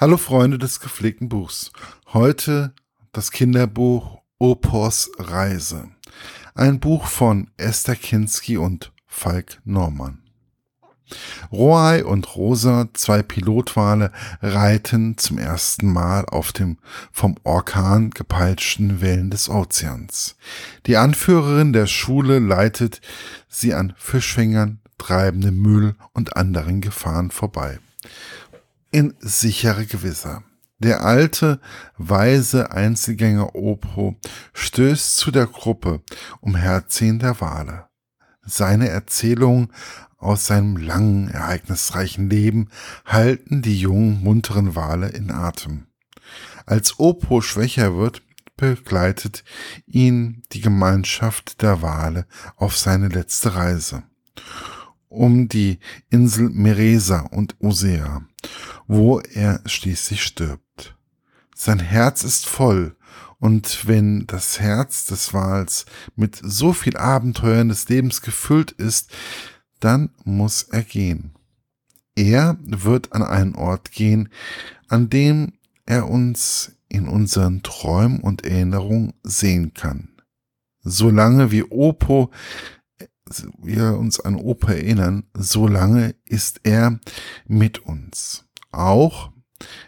Hallo Freunde des gepflegten Buchs. Heute das Kinderbuch Opos Reise. Ein Buch von Esther Kinski und Falk Norman. Roai und Rosa, zwei Pilotwale, reiten zum ersten Mal auf dem vom Orkan gepeitschten Wellen des Ozeans. Die Anführerin der Schule leitet sie an Fischfängern, treibendem Müll und anderen Gefahren vorbei in sichere Gewässer. Der alte, weise Einzelgänger Opo stößt zu der Gruppe um Herziehen der Wale. Seine Erzählungen aus seinem langen, ereignisreichen Leben halten die jungen, munteren Wale in Atem. Als Opo schwächer wird, begleitet ihn die Gemeinschaft der Wale auf seine letzte Reise um die Insel Meresa und Osea, wo er schließlich stirbt. Sein Herz ist voll, und wenn das Herz des Wals mit so viel Abenteuern des Lebens gefüllt ist, dann muss er gehen. Er wird an einen Ort gehen, an dem er uns in unseren Träumen und Erinnerungen sehen kann. Solange wie Opo wir uns an Opa erinnern, so lange ist er mit uns, auch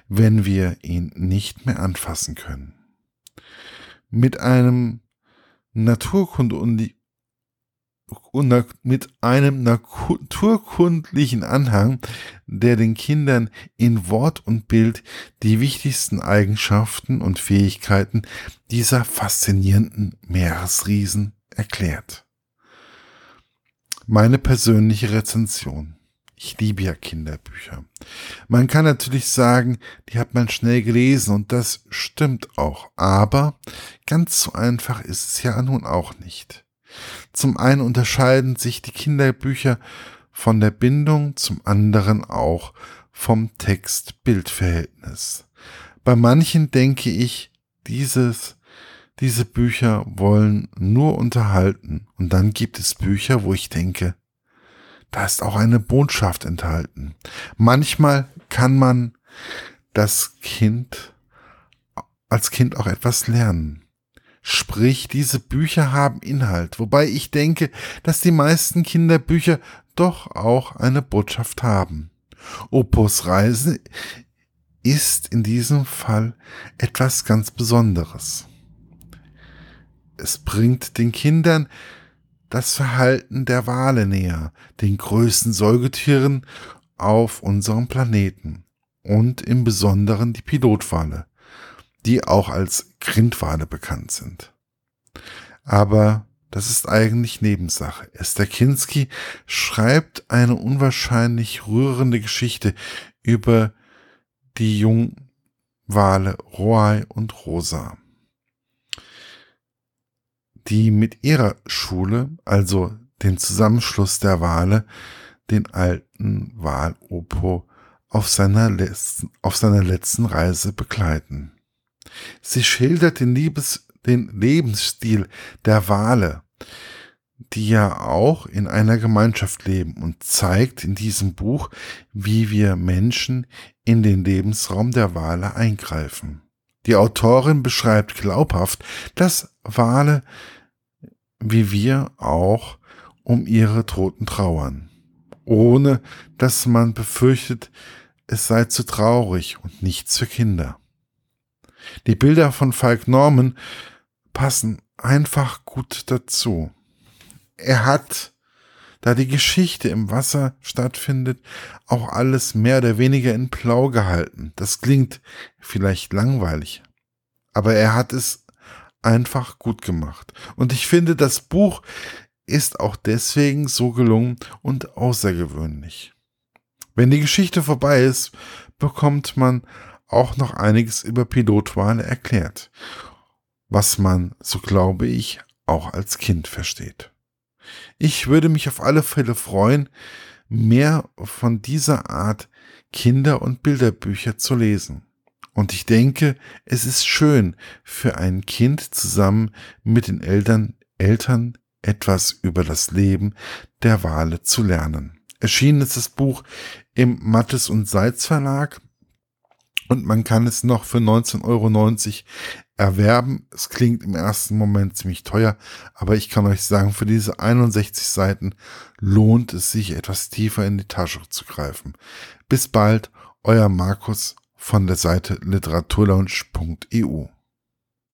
wenn wir ihn nicht mehr anfassen können. Mit einem Naturkunde mit einem naturkundlichen Anhang, der den Kindern in Wort und Bild die wichtigsten Eigenschaften und Fähigkeiten dieser faszinierenden Meeresriesen erklärt. Meine persönliche Rezension. Ich liebe ja Kinderbücher. Man kann natürlich sagen, die hat man schnell gelesen und das stimmt auch. Aber ganz so einfach ist es ja nun auch nicht. Zum einen unterscheiden sich die Kinderbücher von der Bindung, zum anderen auch vom Text-Bild-Verhältnis. Bei manchen denke ich, dieses diese Bücher wollen nur unterhalten. Und dann gibt es Bücher, wo ich denke, da ist auch eine Botschaft enthalten. Manchmal kann man das Kind als Kind auch etwas lernen. Sprich, diese Bücher haben Inhalt, wobei ich denke, dass die meisten Kinderbücher doch auch eine Botschaft haben. Opus Reise ist in diesem Fall etwas ganz Besonderes es bringt den Kindern das Verhalten der Wale näher, den größten Säugetieren auf unserem Planeten und im Besonderen die Pilotwale, die auch als Grindwale bekannt sind. Aber das ist eigentlich Nebensache. Esther Kinski schreibt eine unwahrscheinlich rührende Geschichte über die Jungwale Roai und Rosa die mit ihrer Schule, also dem Zusammenschluss der Wale, den alten Walopo auf seiner letzten, auf seiner letzten Reise begleiten. Sie schildert den, Liebes, den Lebensstil der Wale, die ja auch in einer Gemeinschaft leben und zeigt in diesem Buch, wie wir Menschen in den Lebensraum der Wale eingreifen. Die Autorin beschreibt glaubhaft, dass Wale wie wir auch um ihre Toten trauern, ohne dass man befürchtet, es sei zu traurig und nichts für Kinder. Die Bilder von Falk Norman passen einfach gut dazu. Er hat, da die Geschichte im Wasser stattfindet, auch alles mehr oder weniger in Blau gehalten. Das klingt vielleicht langweilig, aber er hat es einfach gut gemacht. Und ich finde, das Buch ist auch deswegen so gelungen und außergewöhnlich. Wenn die Geschichte vorbei ist, bekommt man auch noch einiges über Pilotwale erklärt, was man, so glaube ich, auch als Kind versteht. Ich würde mich auf alle Fälle freuen, mehr von dieser Art Kinder- und Bilderbücher zu lesen. Und ich denke, es ist schön für ein Kind zusammen mit den Eltern, Eltern etwas über das Leben der Wale zu lernen. Erschienen ist das Buch im Mattes und Seitz Verlag und man kann es noch für 19,90 Euro erwerben. Es klingt im ersten Moment ziemlich teuer, aber ich kann euch sagen, für diese 61 Seiten lohnt es sich etwas tiefer in die Tasche zu greifen. Bis bald, euer Markus von der Seite literaturlaunch.eu.